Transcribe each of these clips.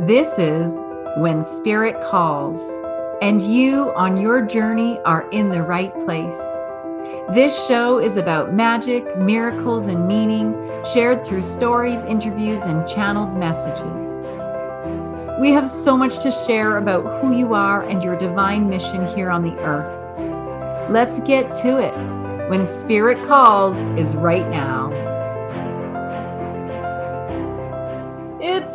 This is When Spirit Calls, and you on your journey are in the right place. This show is about magic, miracles, and meaning shared through stories, interviews, and channeled messages. We have so much to share about who you are and your divine mission here on the earth. Let's get to it. When Spirit Calls is right now.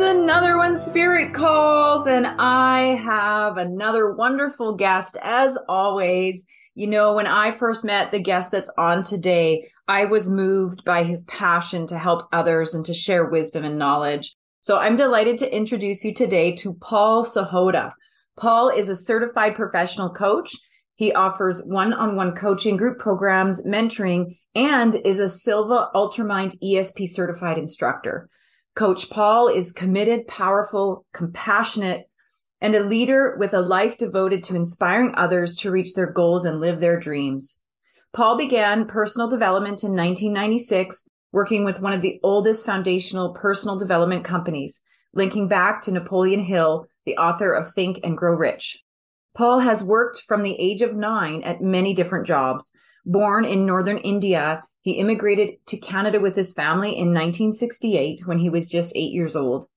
Another one, Spirit Calls, and I have another wonderful guest as always. You know, when I first met the guest that's on today, I was moved by his passion to help others and to share wisdom and knowledge. So I'm delighted to introduce you today to Paul Sahota. Paul is a certified professional coach. He offers one-on-one coaching, group programs, mentoring, and is a Silva Ultramind ESP certified instructor. Coach Paul is committed, powerful, compassionate, and a leader with a life devoted to inspiring others to reach their goals and live their dreams. Paul began personal development in 1996, working with one of the oldest foundational personal development companies, linking back to Napoleon Hill, the author of Think and Grow Rich. Paul has worked from the age of nine at many different jobs. Born in northern India, he immigrated to Canada with his family in 1968 when he was just eight years old.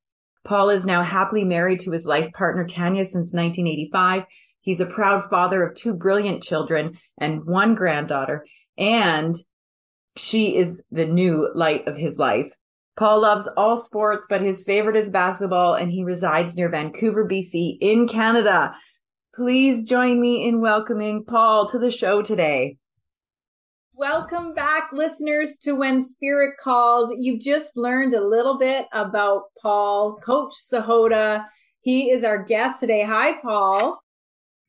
Paul is now happily married to his life partner Tanya since 1985. He's a proud father of two brilliant children and one granddaughter, and she is the new light of his life. Paul loves all sports, but his favorite is basketball, and he resides near Vancouver, BC, in Canada. Please join me in welcoming Paul to the show today. Welcome back, listeners, to When Spirit Calls. You've just learned a little bit about Paul, Coach Sahota. He is our guest today. Hi, Paul.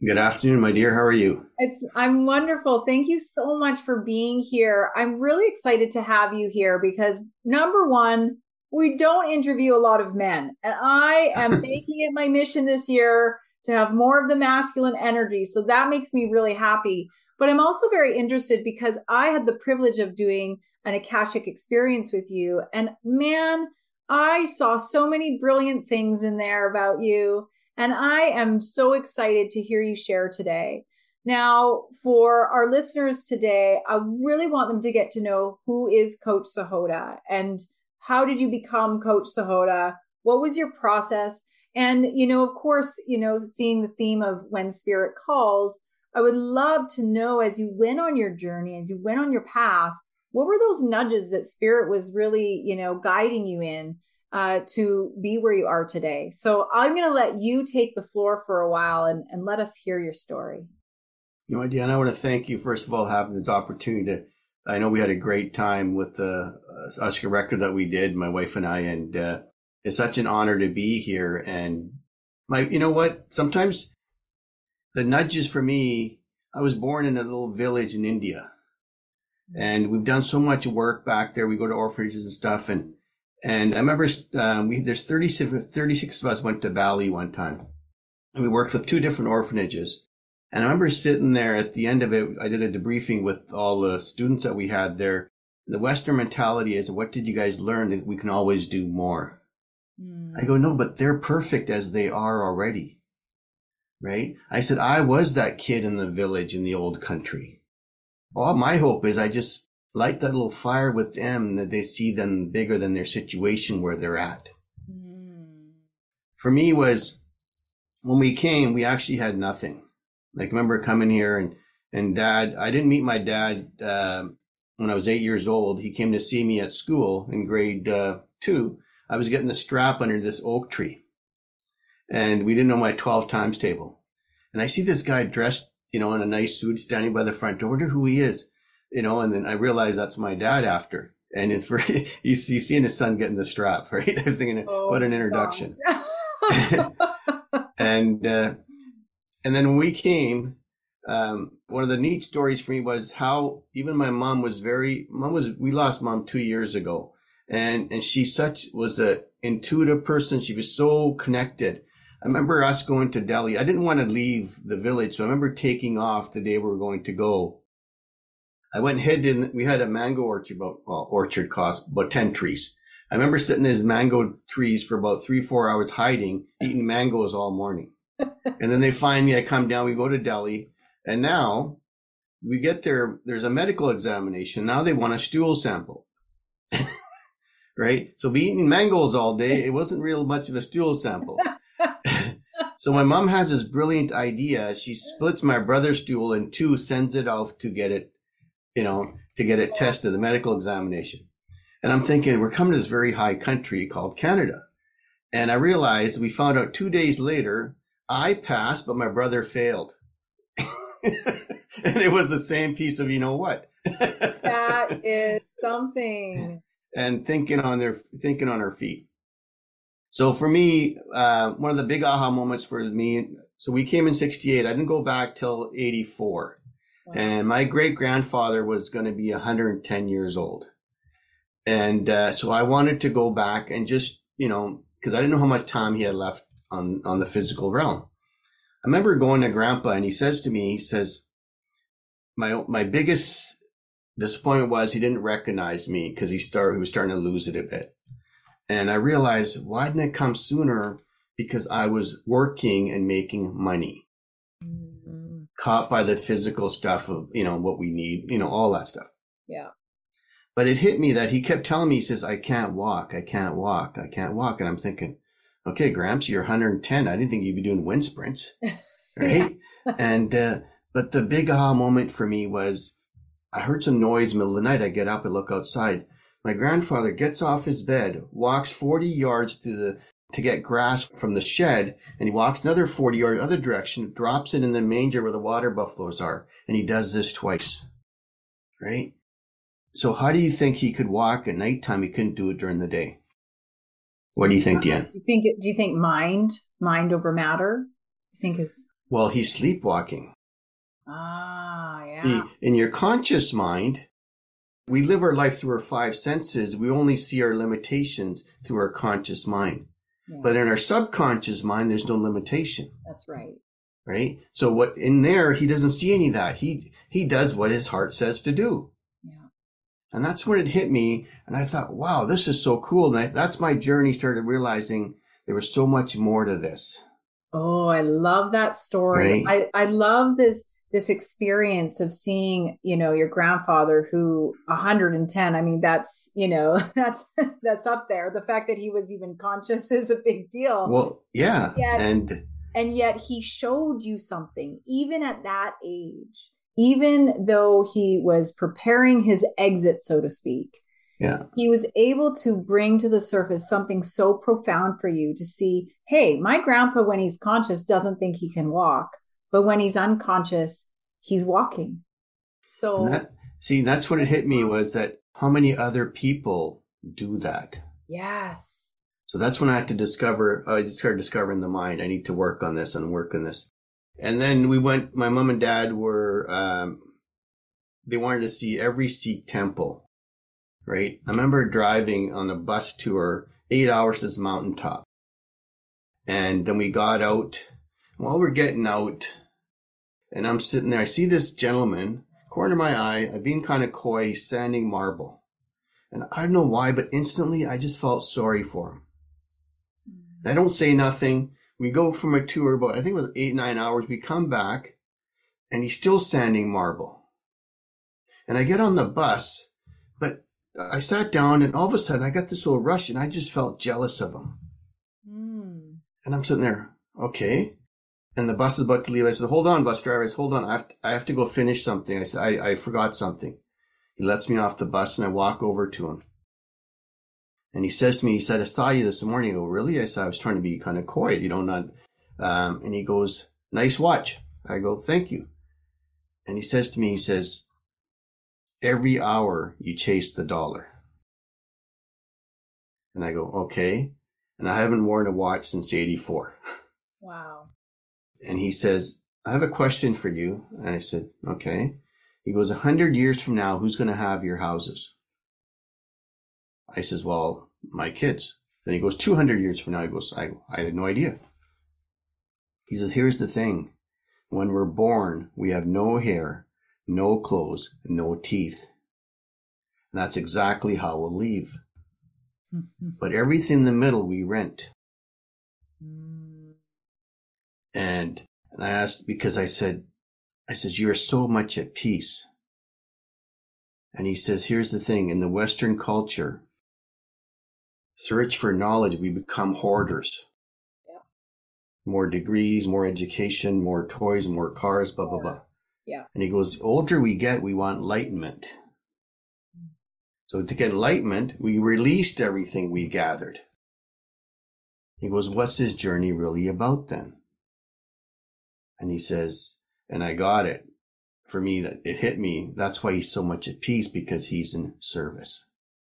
Good afternoon, my dear. How are you? It's I'm wonderful. Thank you so much for being here. I'm really excited to have you here because number one, we don't interview a lot of men, and I am making it my mission this year to have more of the masculine energy. So that makes me really happy. But I'm also very interested because I had the privilege of doing an Akashic experience with you. And man, I saw so many brilliant things in there about you. And I am so excited to hear you share today. Now, for our listeners today, I really want them to get to know who is Coach Sahota and how did you become Coach Sahota? What was your process? And, you know, of course, you know, seeing the theme of when spirit calls, I would love to know as you went on your journey, as you went on your path, what were those nudges that spirit was really, you know, guiding you in uh, to be where you are today? So I'm going to let you take the floor for a while and, and let us hear your story. You know, DeeAnne, I want to thank you, first of all, having this opportunity to. I know we had a great time with the uh, Akashic record that we did, my wife and I, and uh, it's such an honor to be here. And my, you know what? Sometimes the nudges for me, I was born in a little village in India and we've done so much work back there. We go to orphanages and stuff. And, and I remember, um, we, there's 36, 36 of us went to Bali one time and we worked with two different orphanages. And I remember sitting there at the end of it. I did a debriefing with all the students that we had there. The Western mentality is, what did you guys learn that we can always do more? Mm. I go, no, but they're perfect as they are already right? I said, I was that kid in the village in the old country. All my hope is I just light that little fire with them that they see them bigger than their situation where they're at. Mm. For me was when we came, we actually had nothing. Like, remember coming here and, and dad, I didn't meet my dad, uh, when I was eight years old. He came to see me at school in grade, uh, two. I was getting the strap under this oak tree and we didn't know my 12 times table. And I see this guy dressed, you know, in a nice suit standing by the front door. I wonder who he is, you know, and then I realized that's my dad after. And it's for, he's, he's seeing his son getting the strap, right? I was thinking, oh, what an introduction. and, uh, and then when we came, um, one of the neat stories for me was how even my mom was very, mom was, we lost mom two years ago. And, and she such was a intuitive person. She was so connected I remember us going to Delhi. I didn't want to leave the village, so I remember taking off the day we were going to go. I went and hid in. We had a mango orchard, well, orchard cost about ten trees. I remember sitting in his mango trees for about three, four hours hiding, eating mangoes all morning. and then they find me, I come down, we go to Delhi, and now we get there, there's a medical examination. Now they want a stool sample. right? So be eating mangoes all day. It wasn't real much of a stool sample. so my mom has this brilliant idea. She splits my brother's stool in two, sends it off to get it, you know, to get it tested, the medical examination. And I'm thinking, we're coming to this very high country called Canada. And I realized we found out two days later, I passed, but my brother failed. and it was the same piece of, you know what? that is something. And thinking on their, thinking on our feet. So for me, uh, one of the big aha moments for me, so we came in 68. I didn't go back till 84. Wow. And my great grandfather was going to be 110 years old. And uh, so I wanted to go back and just, you know, because I didn't know how much time he had left on, on the physical realm. I remember going to grandpa and he says to me, he says, my, my biggest disappointment was he didn't recognize me because he started, he was starting to lose it a bit. And I realized why didn't it come sooner? Because I was working and making money, mm-hmm. caught by the physical stuff of, you know, what we need, you know, all that stuff. Yeah. But it hit me that he kept telling me, he says, I can't walk. I can't walk. I can't walk. And I'm thinking, okay, Gramps, you're 110. I didn't think you'd be doing wind sprints. Right. and, uh, but the big aha moment for me was I heard some noise middle of the night. I get up and look outside. My grandfather gets off his bed, walks 40 yards to the, to get grass from the shed, and he walks another 40 yards other direction, drops it in the manger where the water buffaloes are. And he does this twice. Right. So how do you think he could walk at nighttime? He couldn't do it during the day. What do you think, DeeAnne? Do you think? Do you think mind, mind over matter? You think is well, he's sleepwalking. Ah, yeah. He, in your conscious mind, we live our life through our five senses. We only see our limitations through our conscious mind. Yeah. But in our subconscious mind, there's no limitation. That's right. Right. So what in there, he doesn't see any of that. He, he does what his heart says to do. Yeah. And that's when it hit me. And I thought, wow, this is so cool. And I, that's my journey started realizing there was so much more to this. Oh, I love that story. Right? I, I love this this experience of seeing, you know, your grandfather who 110, I mean, that's, you know, that's that's up there. The fact that he was even conscious is a big deal. Well, yeah. Yet, and and yet he showed you something even at that age even though he was preparing his exit, so to speak. Yeah. He was able to bring to the surface something so profound for you to see, hey, my grandpa, when he's conscious, doesn't think he can walk, but when he's unconscious, he's walking. So, that, see, that's what it hit me was that how many other people do that? Yes. So that's when I had to discover, I started discovering the mind. I need to work on this and work on this. And then we went, my mom and dad were, um, they wanted to see every Sikh temple, right? I remember driving on the bus tour, eight hours to this mountaintop. And then we got out. While we're getting out, and I'm sitting there, I see this gentleman, corner of my eye, I've been kind of coy, he's sanding marble. And I don't know why, but instantly I just felt sorry for him. I don't say nothing. We go from a tour, about I think it was eight, nine hours. We come back and he's still sanding marble. And I get on the bus, but I sat down and all of a sudden I got this little rush and I just felt jealous of him. Mm. And I'm sitting there, okay. And the bus is about to leave. I said, hold on, bus driver. I said, hold on. I have to, I have to go finish something. I said, I, I forgot something. He lets me off the bus and I walk over to him. And he says to me, he said, I saw you this morning. I go, really? I said, I was trying to be kind of quiet, you know, not, um, and he goes, nice watch. I go, thank you. And he says to me, he says, every hour you chase the dollar. And I go, okay. And I haven't worn a watch since 84. Wow. And he says, I have a question for you. And I said, okay. He goes, a hundred years from now, who's going to have your houses? I says, well, my kids. Then he goes, 200 years from now, he goes, I, I had no idea. He says, here's the thing. When we're born, we have no hair, no clothes, no teeth. And that's exactly how we'll leave. but everything in the middle we rent. And and I asked because I said, I said, you are so much at peace. And he says, here's the thing in the Western culture, search for knowledge, we become hoarders. Yeah. More degrees, more education, more toys, more cars, blah, blah, blah. Yeah. And he goes, the older we get, we want enlightenment. Mm. So to get enlightenment, we released everything we gathered. He goes, what's this journey really about then? And he says, and I got it. For me, that it hit me. That's why he's so much at peace because he's in service.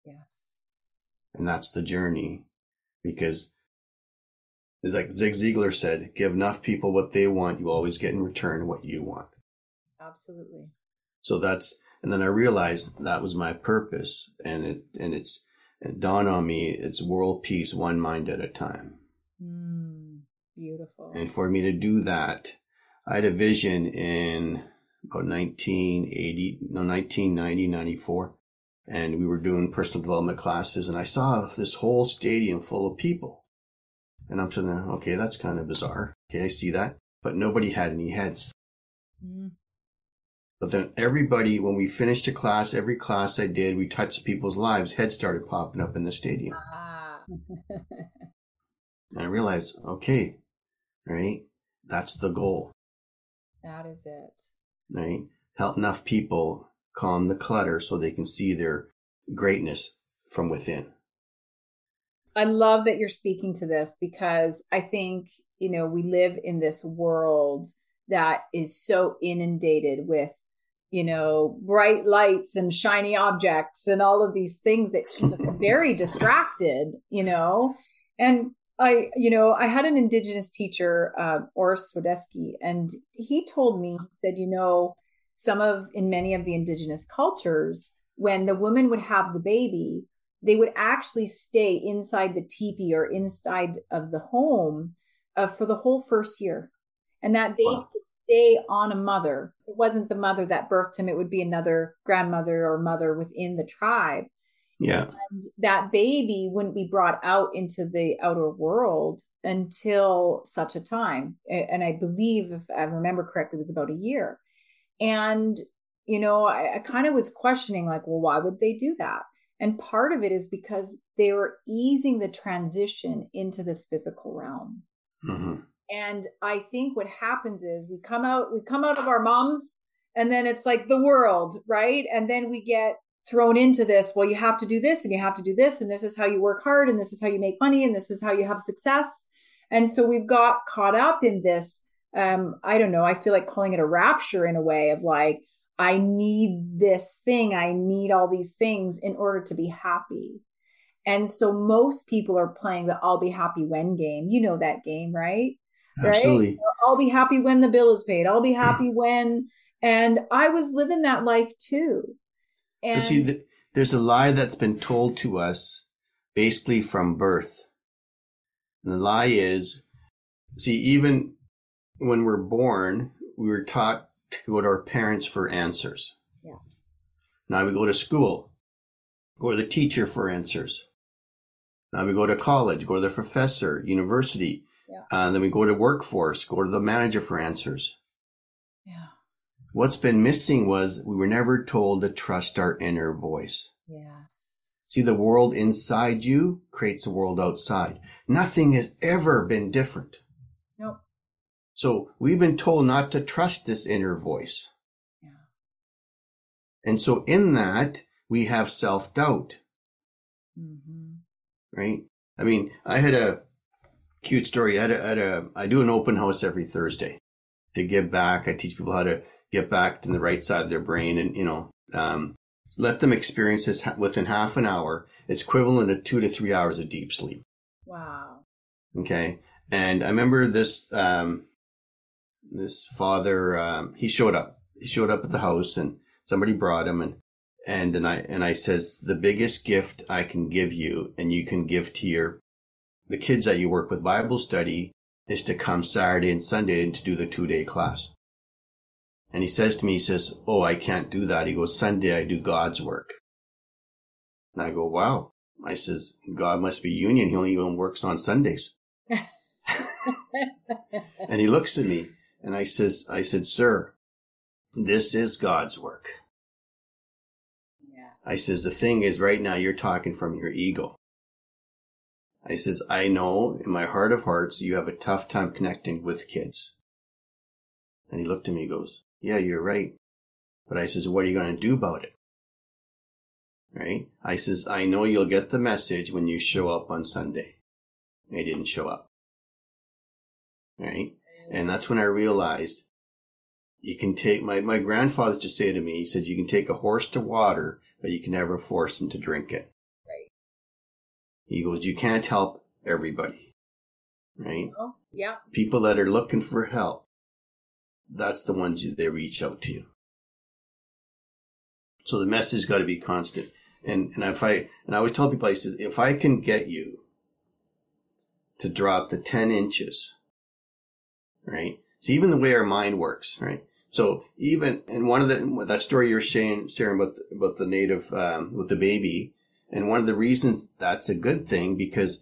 Yes. And that's the journey because like Zig Ziglar said, give enough people what they want. You always get in return what you want. Absolutely. So that's, and then I realized that was my purpose and it, and it's, it dawned on me, it's world peace, one mind at a time. Mm, beautiful. And for me to do that, I had a vision in about 1980, no, 1990, 94. And we were doing personal development classes and I saw this whole stadium full of people. And I'm sitting there, okay, that's kind of bizarre. Okay, I see that. But nobody had any heads. Mm. But then everybody, when we finished a class, every class I did, we touched people's lives, heads started popping up in the stadium. Ah. And I realized, okay, right, that's the goal, that is it. right? Help enough people calm the clutter so they can see their greatness from within. I love that you're speaking to this because I think, you know, we live in this world that is so inundated with, you know, bright lights and shiny objects and all of these things that keep us very distracted, you know. And I, you know, I had an indigenous teacher, uh, Oris Swideski, and he told me, he said, you know, some of, in many of the indigenous cultures, when the woman would have the baby, they would actually stay inside the teepee or inside of the home uh, for the whole first year. And that baby Wow. would stay on a mother. It wasn't the mother that birthed him, it would be another grandmother or mother within the tribe. Yeah. And that baby wouldn't be brought out into the outer world until such a time. And I believe, if I remember correctly, it was about a year. And, you know, I, I kind of was questioning, like, well, why would they do that? And part of it is because they were easing the transition into this physical realm. hmm And I think what happens is we come out, we come out of our moms, and then it's like the world, right? And then we get thrown into this. Well, you have to do this, and you have to do this, and this is how you work hard, and this is how you make money, and this is how you have success. And so we've got caught up in this. Um, I don't know. I feel like calling it a rapture in a way of like, I need this thing. I need all these things in order to be happy. And so most people are playing the I'll be happy when game. You know that game, right? Right? Absolutely. I'll be happy when the bill is paid. I'll be happy when. And I was living that life too. And But see, th- there's a lie that's been told to us basically from birth. And the lie is, see, even when we're born, we were taught to go to our parents for answers. Yeah. Now we go to school, go to the teacher for answers. Now we go to college, go to the professor, university. Yeah. Uh, then we go to workforce, go to the manager for answers. yeah, What's been missing was we were never told to trust our inner voice. yes, See, the world inside you creates the world outside. Nothing has ever been different. nope, So we've been told not to trust this inner voice. yeah, And so in that, we have self doubt, hmm right? I mean, I had a cute story. I had a, had a, I do an open house every Thursday to give back. I teach people how to get back to the right side of their brain and, you know, um, let them experience this within half an hour. It's equivalent to two to three hours of deep sleep. wow, Okay. And I remember this, um, this father, um, he showed up, he showed up at the house and somebody brought him and, and, and I, and I says, the biggest gift I can give you and you can give to your, the kids that you work with Bible study is to come Saturday and Sunday and to do the two day class. And he says to me, he says, Oh, I can't do that. He goes, Sunday I do God's work. And I go, wow. I says, God must be union. He only even works on Sundays. and he looks at me and I says, I said, sir, this is God's work. Yes. I says, the thing is right now you're talking from your ego. I says, I know in my heart of hearts you have a tough time connecting with kids. And he looked at me and goes, yeah, you're right. But I says, what are you going to do about it? Right? I says, I know you'll get the message when you show up on Sunday. I didn't show up. Right? And that's when I realized you can take my, my grandfather just say to me, he said, you can take a horse to water, but you can never force him to drink it. Right. He goes, you can't help everybody. Right? Oh, yeah. People that are looking for help, that's the ones they reach out to. So the message got to be constant. And, and if I, and I always tell people, I says, if I can get you to drop the 10 inches, right? So even the way our mind works, right? So even, and one of the, that story you're sharing, sharing about, the, about the native, um, with the baby, and one of the reasons that's a good thing because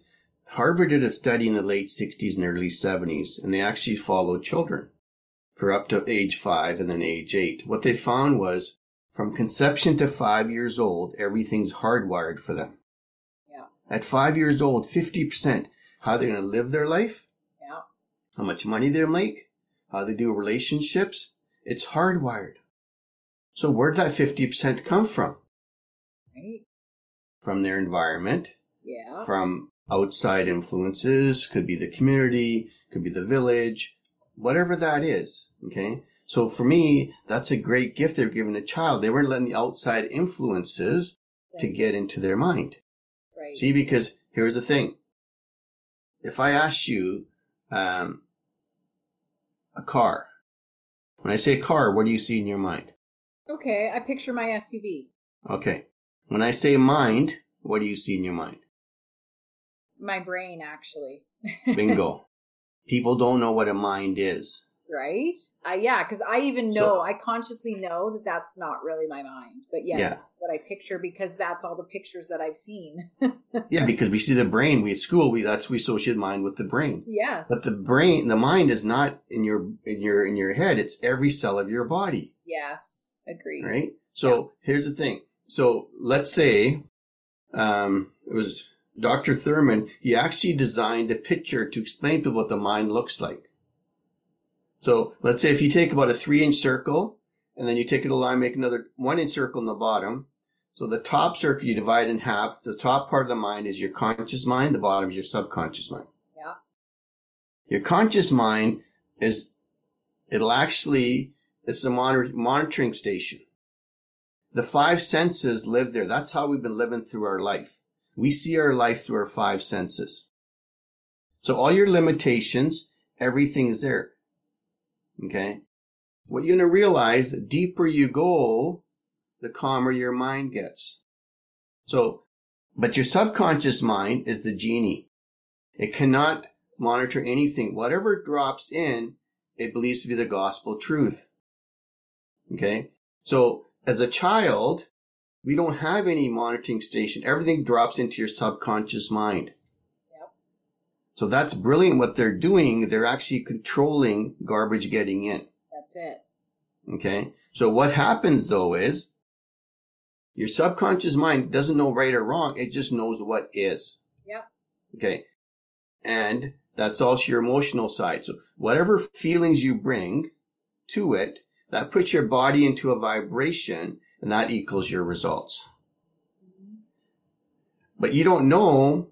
Harvard did a study in the late 60s and early 70s, and they actually followed children for up to age five and then age eight. What they found was from conception to five years old, everything's hardwired for them. Yeah. At five years old, 50% how they're going to live their life, Yeah. how much money they make, how they do relationships. It's hardwired. So where'd that 50% come from? Right. From their environment, Yeah. from outside influences, could be the community, could be the village, whatever that is. Okay. So for me, that's a great gift they're giving a child. They weren't letting the outside influences to get into their mind. Right. See, because here's the thing. If I ask you, um, a car, when I say car, what do you see in your mind? Okay, I picture my SUV. Okay. When I say mind, what do you see in your mind? My brain, actually. Bingo. People don't know what a mind is. right? Uh, yeah, because I even So- know, I consciously know that that's not really my mind. But yeah, Yeah. that's what I picture because that's all the pictures that I've seen. Yeah, because we see the brain. We at school, we that's we associate mind with the brain. yes. But the brain, the mind is not in your in your in your head. It's every cell of your body. yes. Agreed. right? So here's the thing. So let's say um, it was Dr. Thurman. He actually designed a picture to explain to people what the mind looks like. So let's say if you take about a three inch circle and then you take it a line, make another one inch circle in the bottom. So the top circle you divide in half. The top part of the mind is your conscious mind. The bottom is your subconscious mind. Yeah. Your conscious mind is, it'll actually, it's a monitor, monitoring station. The five senses live there. That's how we've been living through our life. We see our life through our five senses. So all your limitations, everything's there. Okay. What you're going to realize, the deeper you go, the calmer your mind gets. So, but your subconscious mind is the genie. It cannot monitor anything. Whatever drops in, it believes to be the gospel truth. Okay. So as a child, we don't have any monitoring station. Everything drops into your subconscious mind. Yep. So that's brilliant what they're doing. They're actually controlling garbage getting in. That's it. Okay. So what happens though is your subconscious mind doesn't know right or wrong. It just knows what is. Yep. Okay. And that's also your emotional side. So whatever feelings you bring to it, that puts your body into a vibration and that equals your results. But you don't know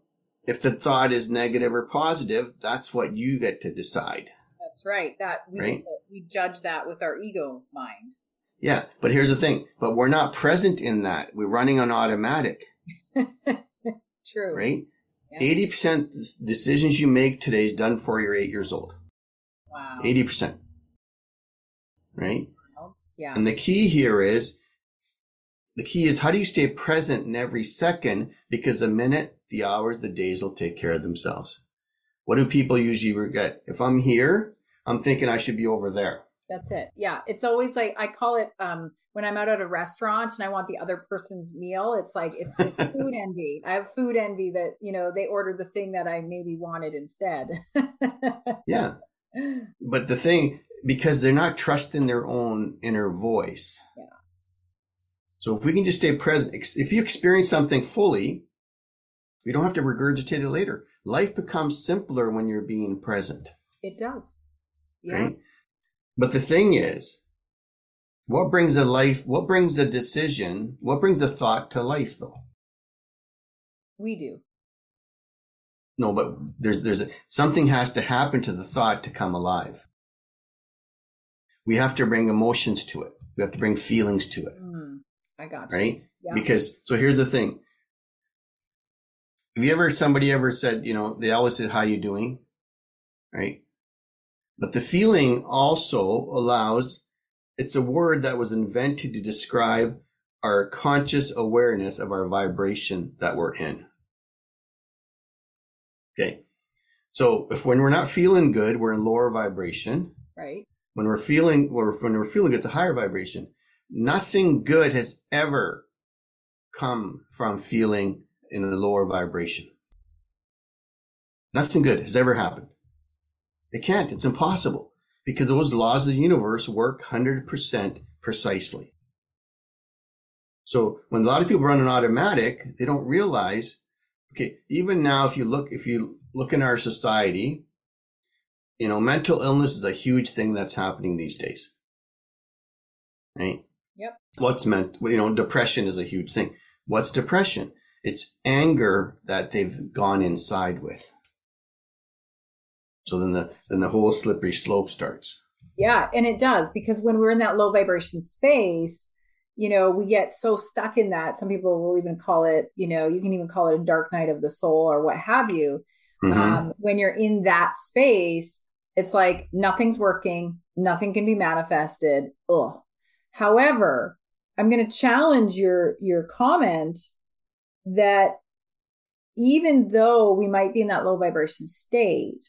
if the thought is negative or positive. That's what you get to decide. That's right. That we Right. to- we judge that with our ego mind. Yeah. But here's the thing. But we're not present in that. We're running on automatic, True. right? Yeah. 80% decisions you make today is done before you're eight years old. Wow. 80%. Right? Yeah. And the key here is, the key is how do you stay present in every second? Because the minute, the hours, the days will take care of themselves. What do people usually regret? If I'm here, I'm thinking I should be over there. That's it. Yeah. It's always like I call it um when I'm out at a restaurant and I want the other person's meal, it's like it's the food envy. I have food envy that, you know, they ordered the thing that I maybe wanted instead. yeah. But the thing, because they're not trusting their own inner voice. Yeah. So if we can just stay present, if you experience something fully, we don't have to regurgitate it later. Life becomes simpler when you're being present. It does. Yeah. Right? But the thing is, what brings a life, what brings a decision, what brings a thought to life though? We do. No, but there's, there's a, something has to happen to the thought to come alive. We have to bring emotions to it. We have to bring feelings to it. Mm, I got you. Right? Yeah. Because, so here's the thing. Have you ever, somebody ever said, you know, they always say, how you doing? Right? But the feeling also allows, it's a word that was invented to describe our conscious awareness of our vibration that we're in. Okay. So if when we're not feeling good, we're in lower vibration. Right. When we're feeling, or when we're feeling it's a higher vibration. Nothing good has ever come from feeling in a lower vibration. Nothing good has ever happened. It can't. It's impossible because those laws of the universe work 100% precisely. So when a lot of people run an automatic, they don't realize, okay, even now, if you look, if you look in our society, you know, mental illness is a huge thing that's happening these days. Right? What's meant, you know, depression is a huge thing. What's depression? It's anger that they've gone inside with. So then the then the whole slippery slope starts. Yeah, and it does because when we're in that low vibration space, you know, we get so stuck in that. Some people will even call it, you know, you can even call it a dark night of the soul or what have you. Mm-hmm. Um, when you're in that space, it's like nothing's working, nothing can be manifested. Ugh. However, I'm going to challenge your your comment that even though we might be in that low vibration state,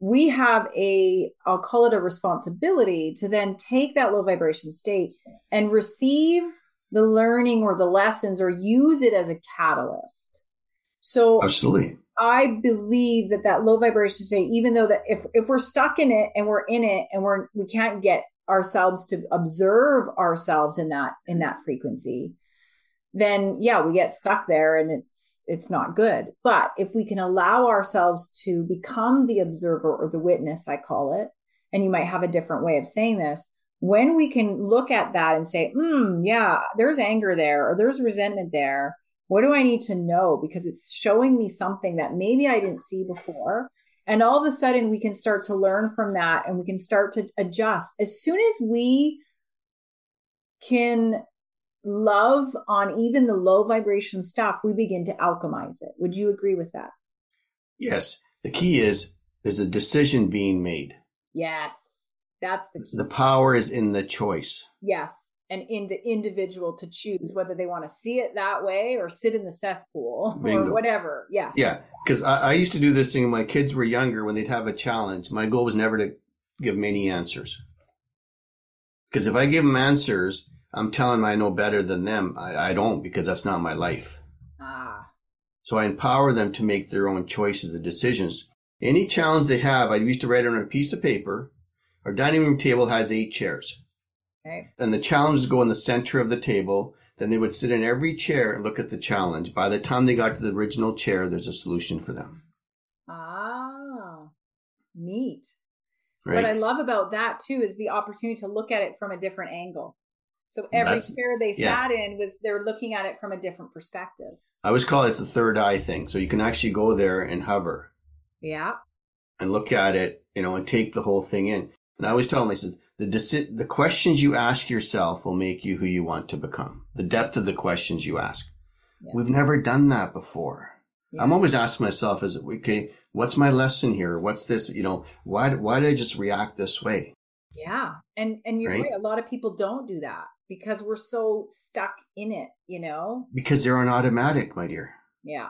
we have a i'll call it a responsibility to then take that low vibration state and receive the learning or the lessons or use it as a catalyst. So absolutely. I believe that that low vibration state even though that if if we're stuck in it and we're in it and we're we can't get ourselves to observe ourselves in that in that frequency then yeah, we get stuck there and it's it's not good. But if we can allow ourselves to become the observer or the witness, I call it, and you might have a different way of saying this, when we can look at that and say, hmm, yeah, there's anger there or there's resentment there. What do I need to know? Because it's showing me something that maybe I didn't see before. And all of a sudden, we can start to learn from that and we can start to adjust. As soon as we can love on even the low vibration stuff, we begin to alchemize it. Would you agree with that? Yes. The key is there's a decision being made. Yes. That's the key. The power is in the choice. Yes. And in the individual to choose whether they want to see it that way or sit in the cesspool Bingo. or whatever. Yes. Yeah. Because I, I, used to do this thing when my kids were younger, when they'd have a challenge. My goal was never to give them any answers. Because if I give them answers, I'm telling them I know better than them. I, I don't because that's not my life. Ah. So I empower them to make their own choices and decisions. Any challenge they have, I used to write it on a piece of paper. Our dining room table has eight chairs. Okay. And the challenges go in the center of the table. Then they would sit in every chair and look at the challenge. By the time they got to the original chair, there's a solution for them. Ah, neat. Right. What I love about that too is the opportunity to look at it from a different angle. So every That's, chair they yeah. sat in was they're looking at it from a different perspective. I always call it the third eye thing. So you can actually go there and hover. Yeah. And look at it, you know, and take the whole thing in. And I always tell them, I said, the, deci- the questions you ask yourself will make you who you want to become. The depth of the questions you ask. Yeah. We've never done that before. Yeah. I'm always asking myself, is it okay? What's my lesson here? What's this? You know, why, why did I just react this way? Yeah. And, and you're right? right. A lot of people don't do that because we're so stuck in it, you know? Because they're on automatic, my dear. Yeah.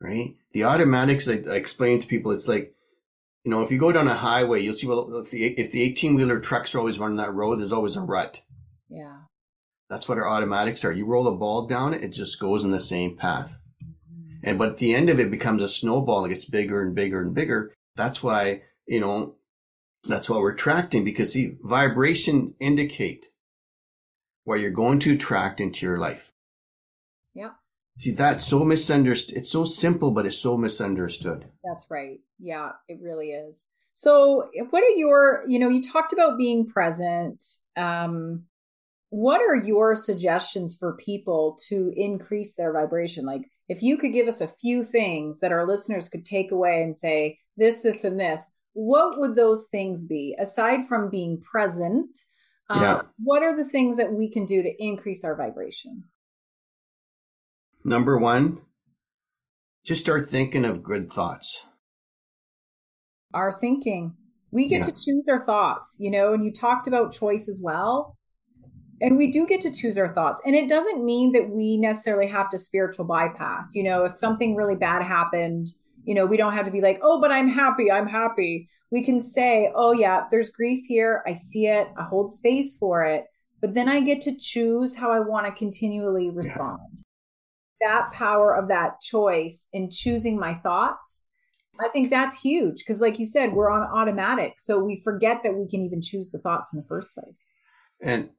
Right? The automatics, I, I explain to people, it's like you know, if you go down a highway, you'll see, well, if the, if the 18 wheeler trucks are always running that road, there's always a rut. Yeah. That's what our automatics are. You roll a ball down it, it just goes in the same path. Mm-hmm. And but at the end of it becomes a snowball. It gets bigger and bigger and bigger. That's why, you know, that's why we're attracting because see, vibration indicate what you're going to attract into your life. See, that's so misunderstood. It's so simple, but it's so misunderstood. That's right. Yeah, it really is. So, what are your, you know, you talked about being present. Um, what are your suggestions for people to increase their vibration? Like, if you could give us a few things that our listeners could take away and say, this, this, and this, what would those things be aside from being present? Um, yeah. What are the things that we can do to increase our vibration? Number one, just start thinking of good thoughts. Our thinking. We get yeah. to choose our thoughts, you know, and you talked about choice as well. And we do get to choose our thoughts. And it doesn't mean that we necessarily have to spiritual bypass. You know, if something really bad happened, you know, we don't have to be like, oh, but I'm happy. I'm happy. We can say, oh, yeah, there's grief here. I see it. I hold space for it. But then I get to choose how I want to continually respond. Yeah. That power of that choice in choosing my thoughts, I think that's huge. Because, like you said, we're on automatic. So we forget that we can even choose the thoughts in the first place. And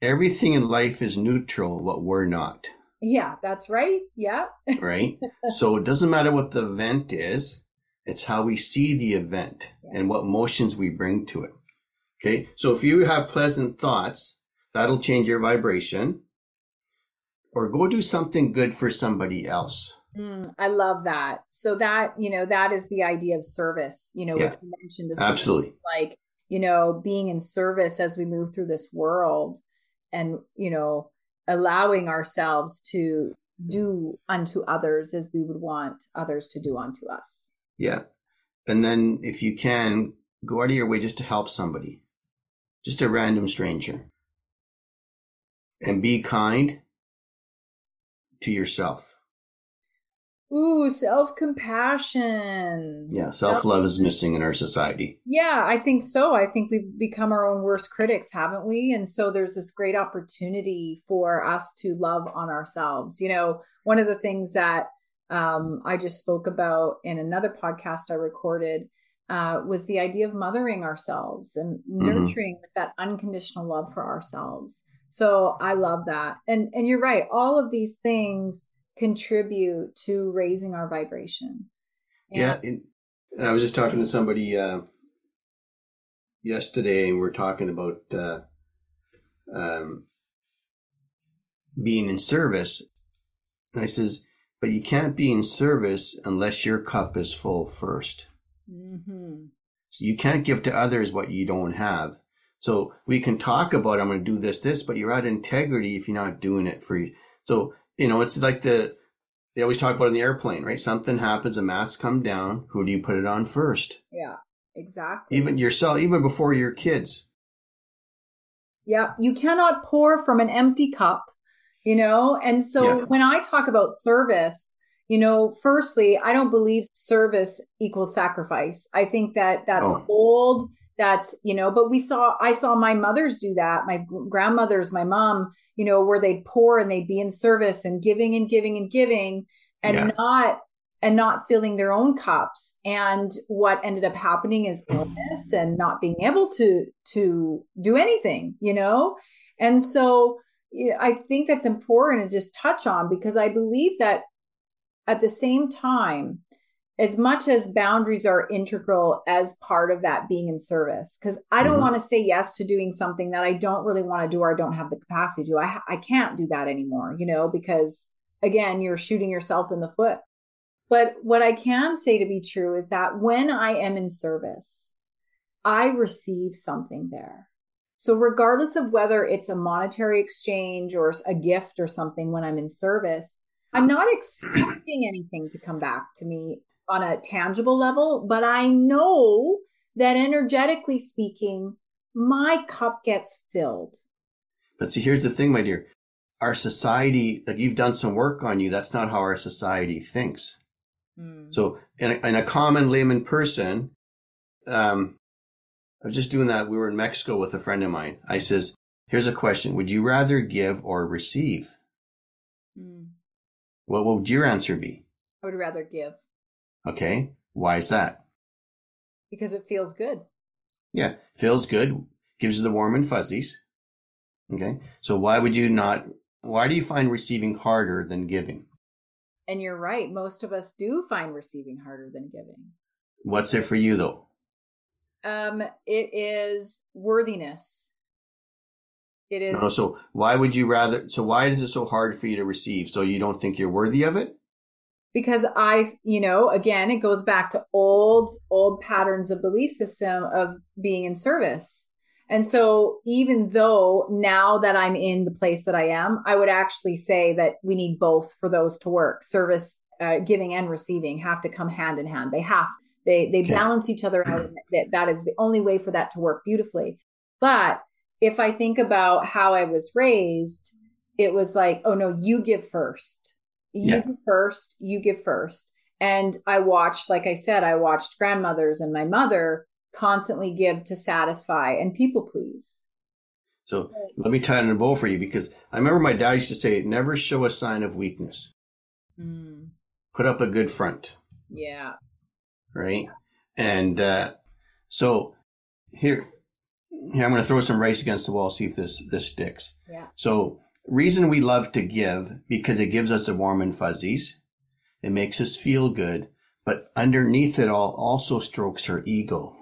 everything in life is neutral, what we're not. Yeah, that's right. Yeah. right. So it doesn't matter what the event is, it's how we see the event yeah. and what emotions we bring to it. Okay. So if you have pleasant thoughts, that'll change your vibration. Or go do something good for somebody else. Mm, I love that. So that, you know, that is the idea of service, you know, yeah. you mentioned as Absolutely. like, you know, being in service as we move through this world and you know allowing ourselves to do unto others as we would want others to do unto us yeah and then if you can go out of your way just to help somebody just a random stranger and be kind to yourself Ooh, self compassion. Yeah, self love is missing in our society. Yeah, I think so. I think we've become our own worst critics, haven't we? And so there's this great opportunity for us to love on ourselves. You know, one of the things that um, I just spoke about in another podcast I recorded uh, was the idea of mothering ourselves and mm-hmm. nurturing mm-hmm. that unconditional love for ourselves. So I love that. And and you're right. All of these things contribute to raising our vibration. And yeah. And I was just talking to somebody uh, yesterday, and we are talking about uh, um, being in service. And I says, but you can't be in service unless your cup is full 1st mm-hmm. So you can't give to others what you don't have. So we can talk about, I'm going to do this, this, but you're out of integrity if you're not doing it for you. So you know, it's like the they always talk about in the airplane, right? Something happens, a mask come down. Who do you put it on first? Yeah, exactly. Even yourself, even before your kids. Yeah, you cannot pour from an empty cup, you know. And so yeah. when I talk about service, you know, firstly, I don't believe service equals sacrifice. I think that that's oh. old that's you know but we saw i saw my mothers do that my grandmothers my mom you know where they'd pour and they'd be in service and giving and giving and giving and yeah. not and not filling their own cups and what ended up happening is illness and not being able to to do anything you know and so i think that's important to just touch on because i believe that at the same time as much as boundaries are integral as part of that being in service. Because i don't mm-hmm. want to say yes to doing something that i don't really want to do or i don't have the capacity to do. I, I can't do that anymore you know because again you're shooting yourself in the foot. But what i can say to be true is that when i am in service i receive something there. So regardless of whether it's a monetary exchange or a gift or something when i'm in service I'm not expecting anything to come back to me on a tangible level, but I know that energetically speaking, my cup gets filled. But see, here's the thing, my dear. Our society, that you've done some work on you, that's not how our society thinks. Mm. So, in a, in a common layman person, um, I was just doing that. We were in Mexico with a friend of mine. I says, "Here's a question: Would you rather give or receive?" Mm. What would your answer be? I would rather give Okay, why is that? because it feels good. Yeah, feels good, gives you the warm and fuzzies. Okay, so why would you not? Why do you find receiving harder than giving? And you're right. Most of us do find receiving harder than giving. What's it for you though? Um, it is worthiness. It is No, so why would you rather? So why is it so hard for you to receive? So you don't think you're worthy of it? Because I, you know, again, it goes back to old, old patterns of belief system of being in service. And so even though now that I'm in the place that I am, I would actually say that we need both for those to work. Service, uh, giving and receiving have to come hand in hand. They have, they, they Okay. balance each other out. That, that is the only way for that to work beautifully. But if I think about how I was raised, it was like, oh no, you give first. You Yeah. first, you give first. And I watched, like I said, I watched grandmothers and my mother constantly give to satisfy and people please. So let me tie it in a bow for you because I remember my dad used to say, never show a sign of weakness. Mm, Put up a good front, yeah. right? And uh, so here, here I'm going to throw some rice against the wall, see if this this sticks. Yeah. So reason we love to give because it gives us the warm and fuzzies. It makes us feel good, but underneath it all also strokes our ego.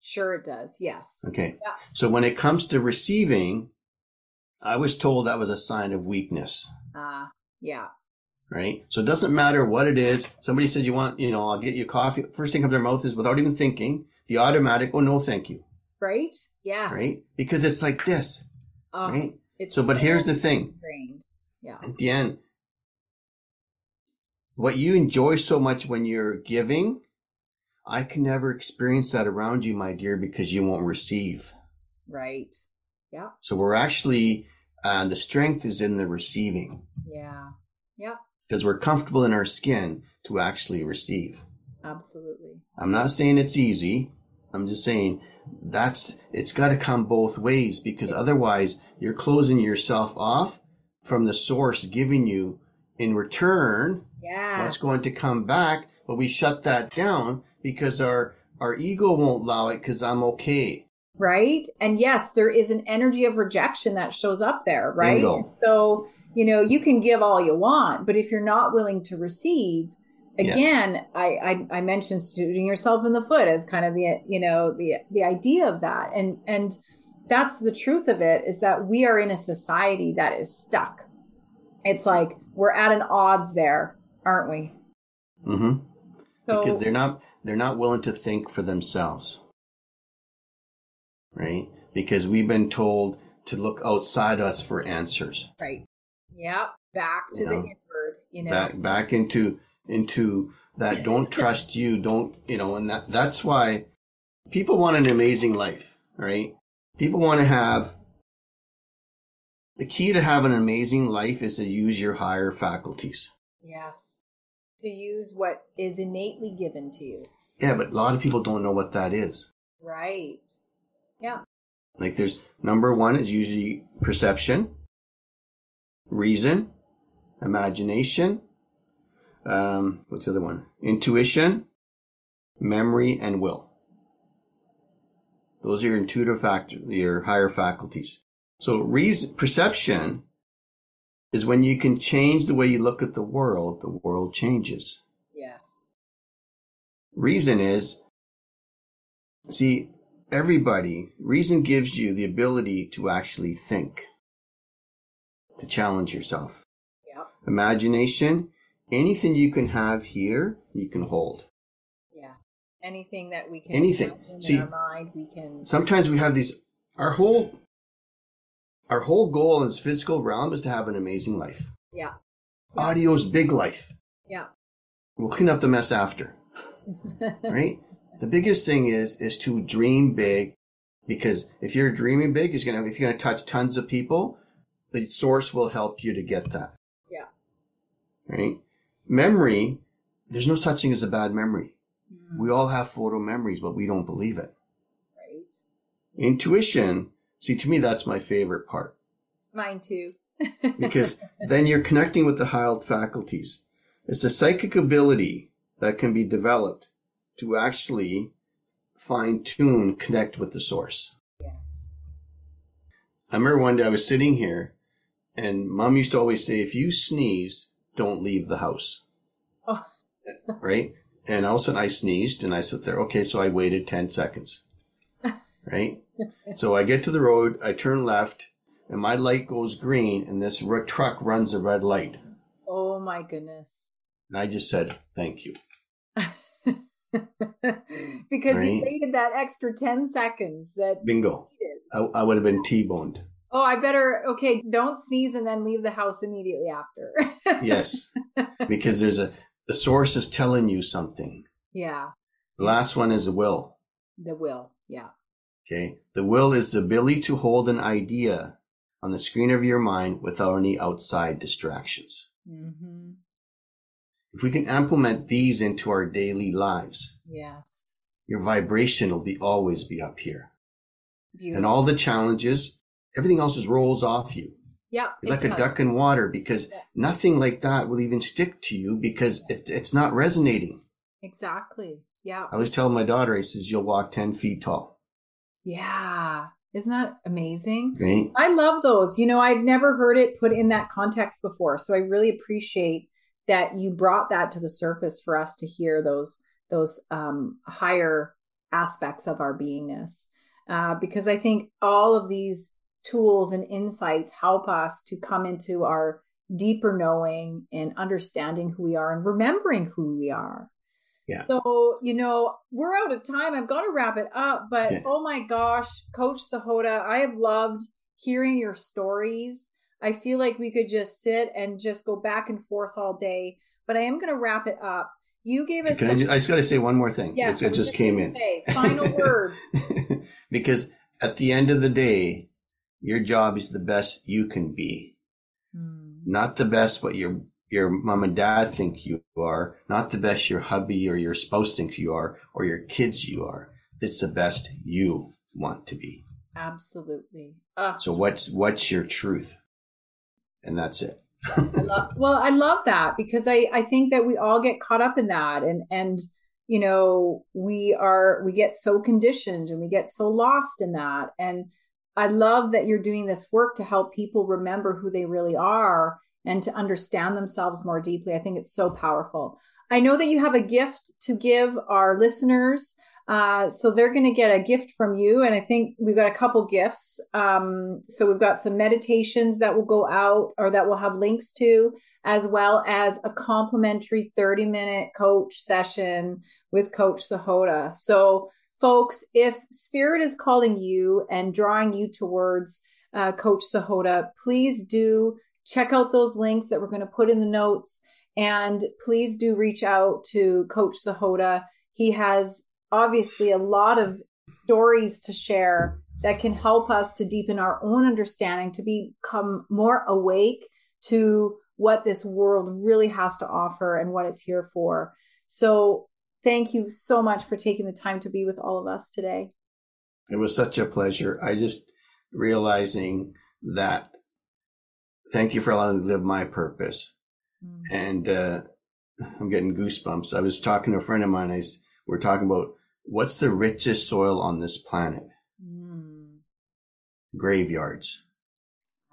Sure it does. Yes. Okay. Yeah. So when it comes to receiving, I was told that was a sign of weakness. Uh, yeah. right? So it doesn't matter what it is. Somebody said you want, you know, I'll get you coffee. First thing comes to their mouth is without even thinking, the automatic, oh no, thank you, Right? Yes. right? Because it's like this, Oh, right? It's So, but here's the thing, ingrained. Yeah. at the end, what you enjoy so much when you're giving, I can never experience that around you, my dear, because you won't receive. Right. Yeah. So we're actually, uh, the strength is in the receiving Yeah. Yeah. because we're comfortable in our skin to actually receive. Absolutely. I'm not saying it's easy. I'm just saying that's it's got to come both ways because otherwise you're closing yourself off from the source giving you in return Yeah. what's going to come back, but we shut that down because our our ego won't allow it because I'm okay. right and yes there is an energy of rejection that shows up there right so you know you can give all you want but if you're not willing to receive Yeah. again I, I i mentioned shooting yourself in the foot as kind of the you know the the idea of that and and that's the truth of it is that we are in a society that is stuck it's like we're at an odds there aren't we Mm-hmm. so because they're not they're not willing to think for themselves. Right? Because we've been told to look outside us for answers. right Yep. back to You the know, inward you know back back into into that don't trust you don't you know and that that's why people want an amazing life right people want to have the key to have an amazing life is to use your higher faculties Yes. To use what is innately given to you. yeah but a lot of people don't know what that is Right. Yeah. like there's number one is usually perception reason imagination um what's the other one? Intuition memory and will. Those are your intuitive factor your higher faculties. So reason perception is when you can change the way you look at the world the world changes. Yes. reason is see everybody reason gives you the ability to actually think to challenge yourself. Yep. imagination anything you can have here you can hold Yeah. Anything that we can Anything. See- our mind, we can. sometimes we have these our whole our whole goal in this physical realm is to have an amazing life Yeah. audio's big life Yeah. we'll clean up the mess after right the biggest thing is is to dream big because if you're dreaming big is gonna if you're gonna touch tons of people the source will help you to get that Yeah. right memory there's no such thing as a bad memory. Mm. We all have photo memories, but we don't believe it. right. Intuition, see, to me, that's my favorite part Mine too. because then you're connecting with the higher faculties. It's a psychic ability that can be developed to actually fine tune, connect with the source. yes. I remember one day I was sitting here and mom used to always say, if you sneeze, don't leave the house. Oh. right? And all of a sudden I sneezed and I sat there. Okay. So I waited 10 seconds. Right. so I get to the road. I turn left and my light goes green and this r- truck runs a red light. Oh my goodness. And I just said, thank you. because you waited that extra 10 seconds that Bingo. I, I would have been T-boned. Oh i better okay don't sneeze and then leave the house immediately after Yes. because there's a, the source is telling you something. yeah The last one is the will. the will yeah Okay. The will is the ability to hold an idea on the screen of your mind without any outside distractions. hmm If we can implement these into our daily lives, yes your vibration will be always be up here. Beautiful. And all the challenges, everything else just rolls off you. yeah You're like a duck in water because Yeah. nothing like that will even stick to you because it, it's not resonating. exactly yeah I always tell my daughter, I says, you'll walk 10 feet tall. yeah isn't that amazing Right? I love those. You know, I've never heard it put in that context before. So I really appreciate that you brought that to the surface for us to hear those those um, higher aspects of our beingness. Uh, because I think all of these tools and insights help us to come into our deeper knowing and understanding who we are and remembering who we are. Yeah. So, you know, we're out of time. I've got to wrap it up, but Yeah. oh my gosh, Coach Sahota, I have loved hearing your stories. I feel like we could just sit and just go back and forth all day, but I am going to wrap it up. You gave us Can I, just, I just got to say one more thing. Yes, It's- it just just came in. say, final words. because at the end of the day, your job is the best you can be. Hmm. Not the best what your your mom and dad think you are, not the best your hubby or your spouse thinks you are, or your kids you are. It's the best you want to be. Absolutely. Ah, So what's what's your truth? And that's it. Well, I love that because I, I think that we all get caught up in that and, and, you know, we are, we get so conditioned and we get so lost in that. And I love that you're doing this work to help people remember who they really are and to understand themselves more deeply. I think it's so powerful. I know that you have a gift to give our listeners. Uh, so they're going to get a gift from you. And I think we've got a couple gifts. Um, so we've got some meditations that will go out or that we'll have links to, as well as a complimentary 30 minute coach session with Coach Sahota. So, folks, if Spirit is calling you and drawing you towards uh, Coach Sahota, please do check out those links that we're going to put in the notes. And please do reach out to Coach Sahota. He has obviously a lot of stories to share that can help us to deepen our own understanding, to become more awake to what this world really has to offer and what it's here for. So, thank you so much for taking the time to be with all of us today. It was such a pleasure. I just realizing that thank you for allowing me to live my purpose. And uh, I'm getting goosebumps. I was talking to a friend of mine. I we're talking about what's the richest soil on this planet? Mm. Graveyards,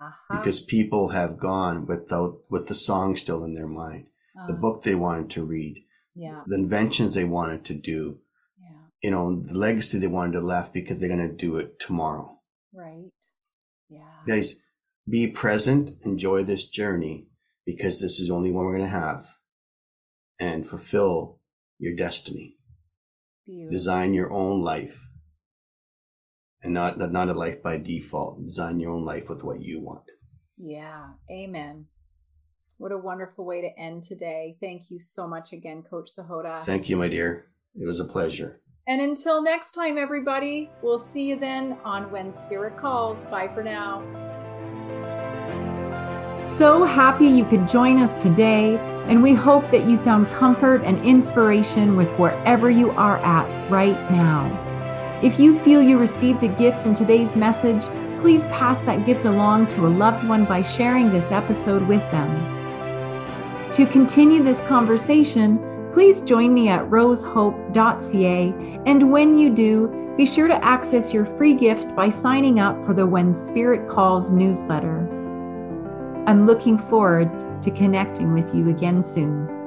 Uh-huh. because people have gone without with the song still in their mind, the Uh, book they wanted to read, Yeah. the inventions they wanted to do, Yeah. you know, the legacy they wanted to left because they're going to do it tomorrow. Right. Yeah. Guys, be present, enjoy this journey because this is the only one we're going to have and fulfill your destiny. Beautiful. Design your own life and not, not a life by default. Design your own life with what you want. Yeah. Amen. What a wonderful way to end today. Thank you so much again, Coach Sahota. Thank you, my dear. It was a pleasure. and until next time, everybody, we'll see you then on When Spirit Calls. Bye for now. So happy you could join us today. And we hope that you found comfort and inspiration with wherever you are at right now. If you feel you received a gift in today's message, please pass that gift along to a loved one by sharing this episode with them. To continue this conversation, please join me at rosehope.ca. And when you do, be sure to access your free gift by signing up for the When Spirit Calls newsletter. I'm looking forward to connecting with you again soon.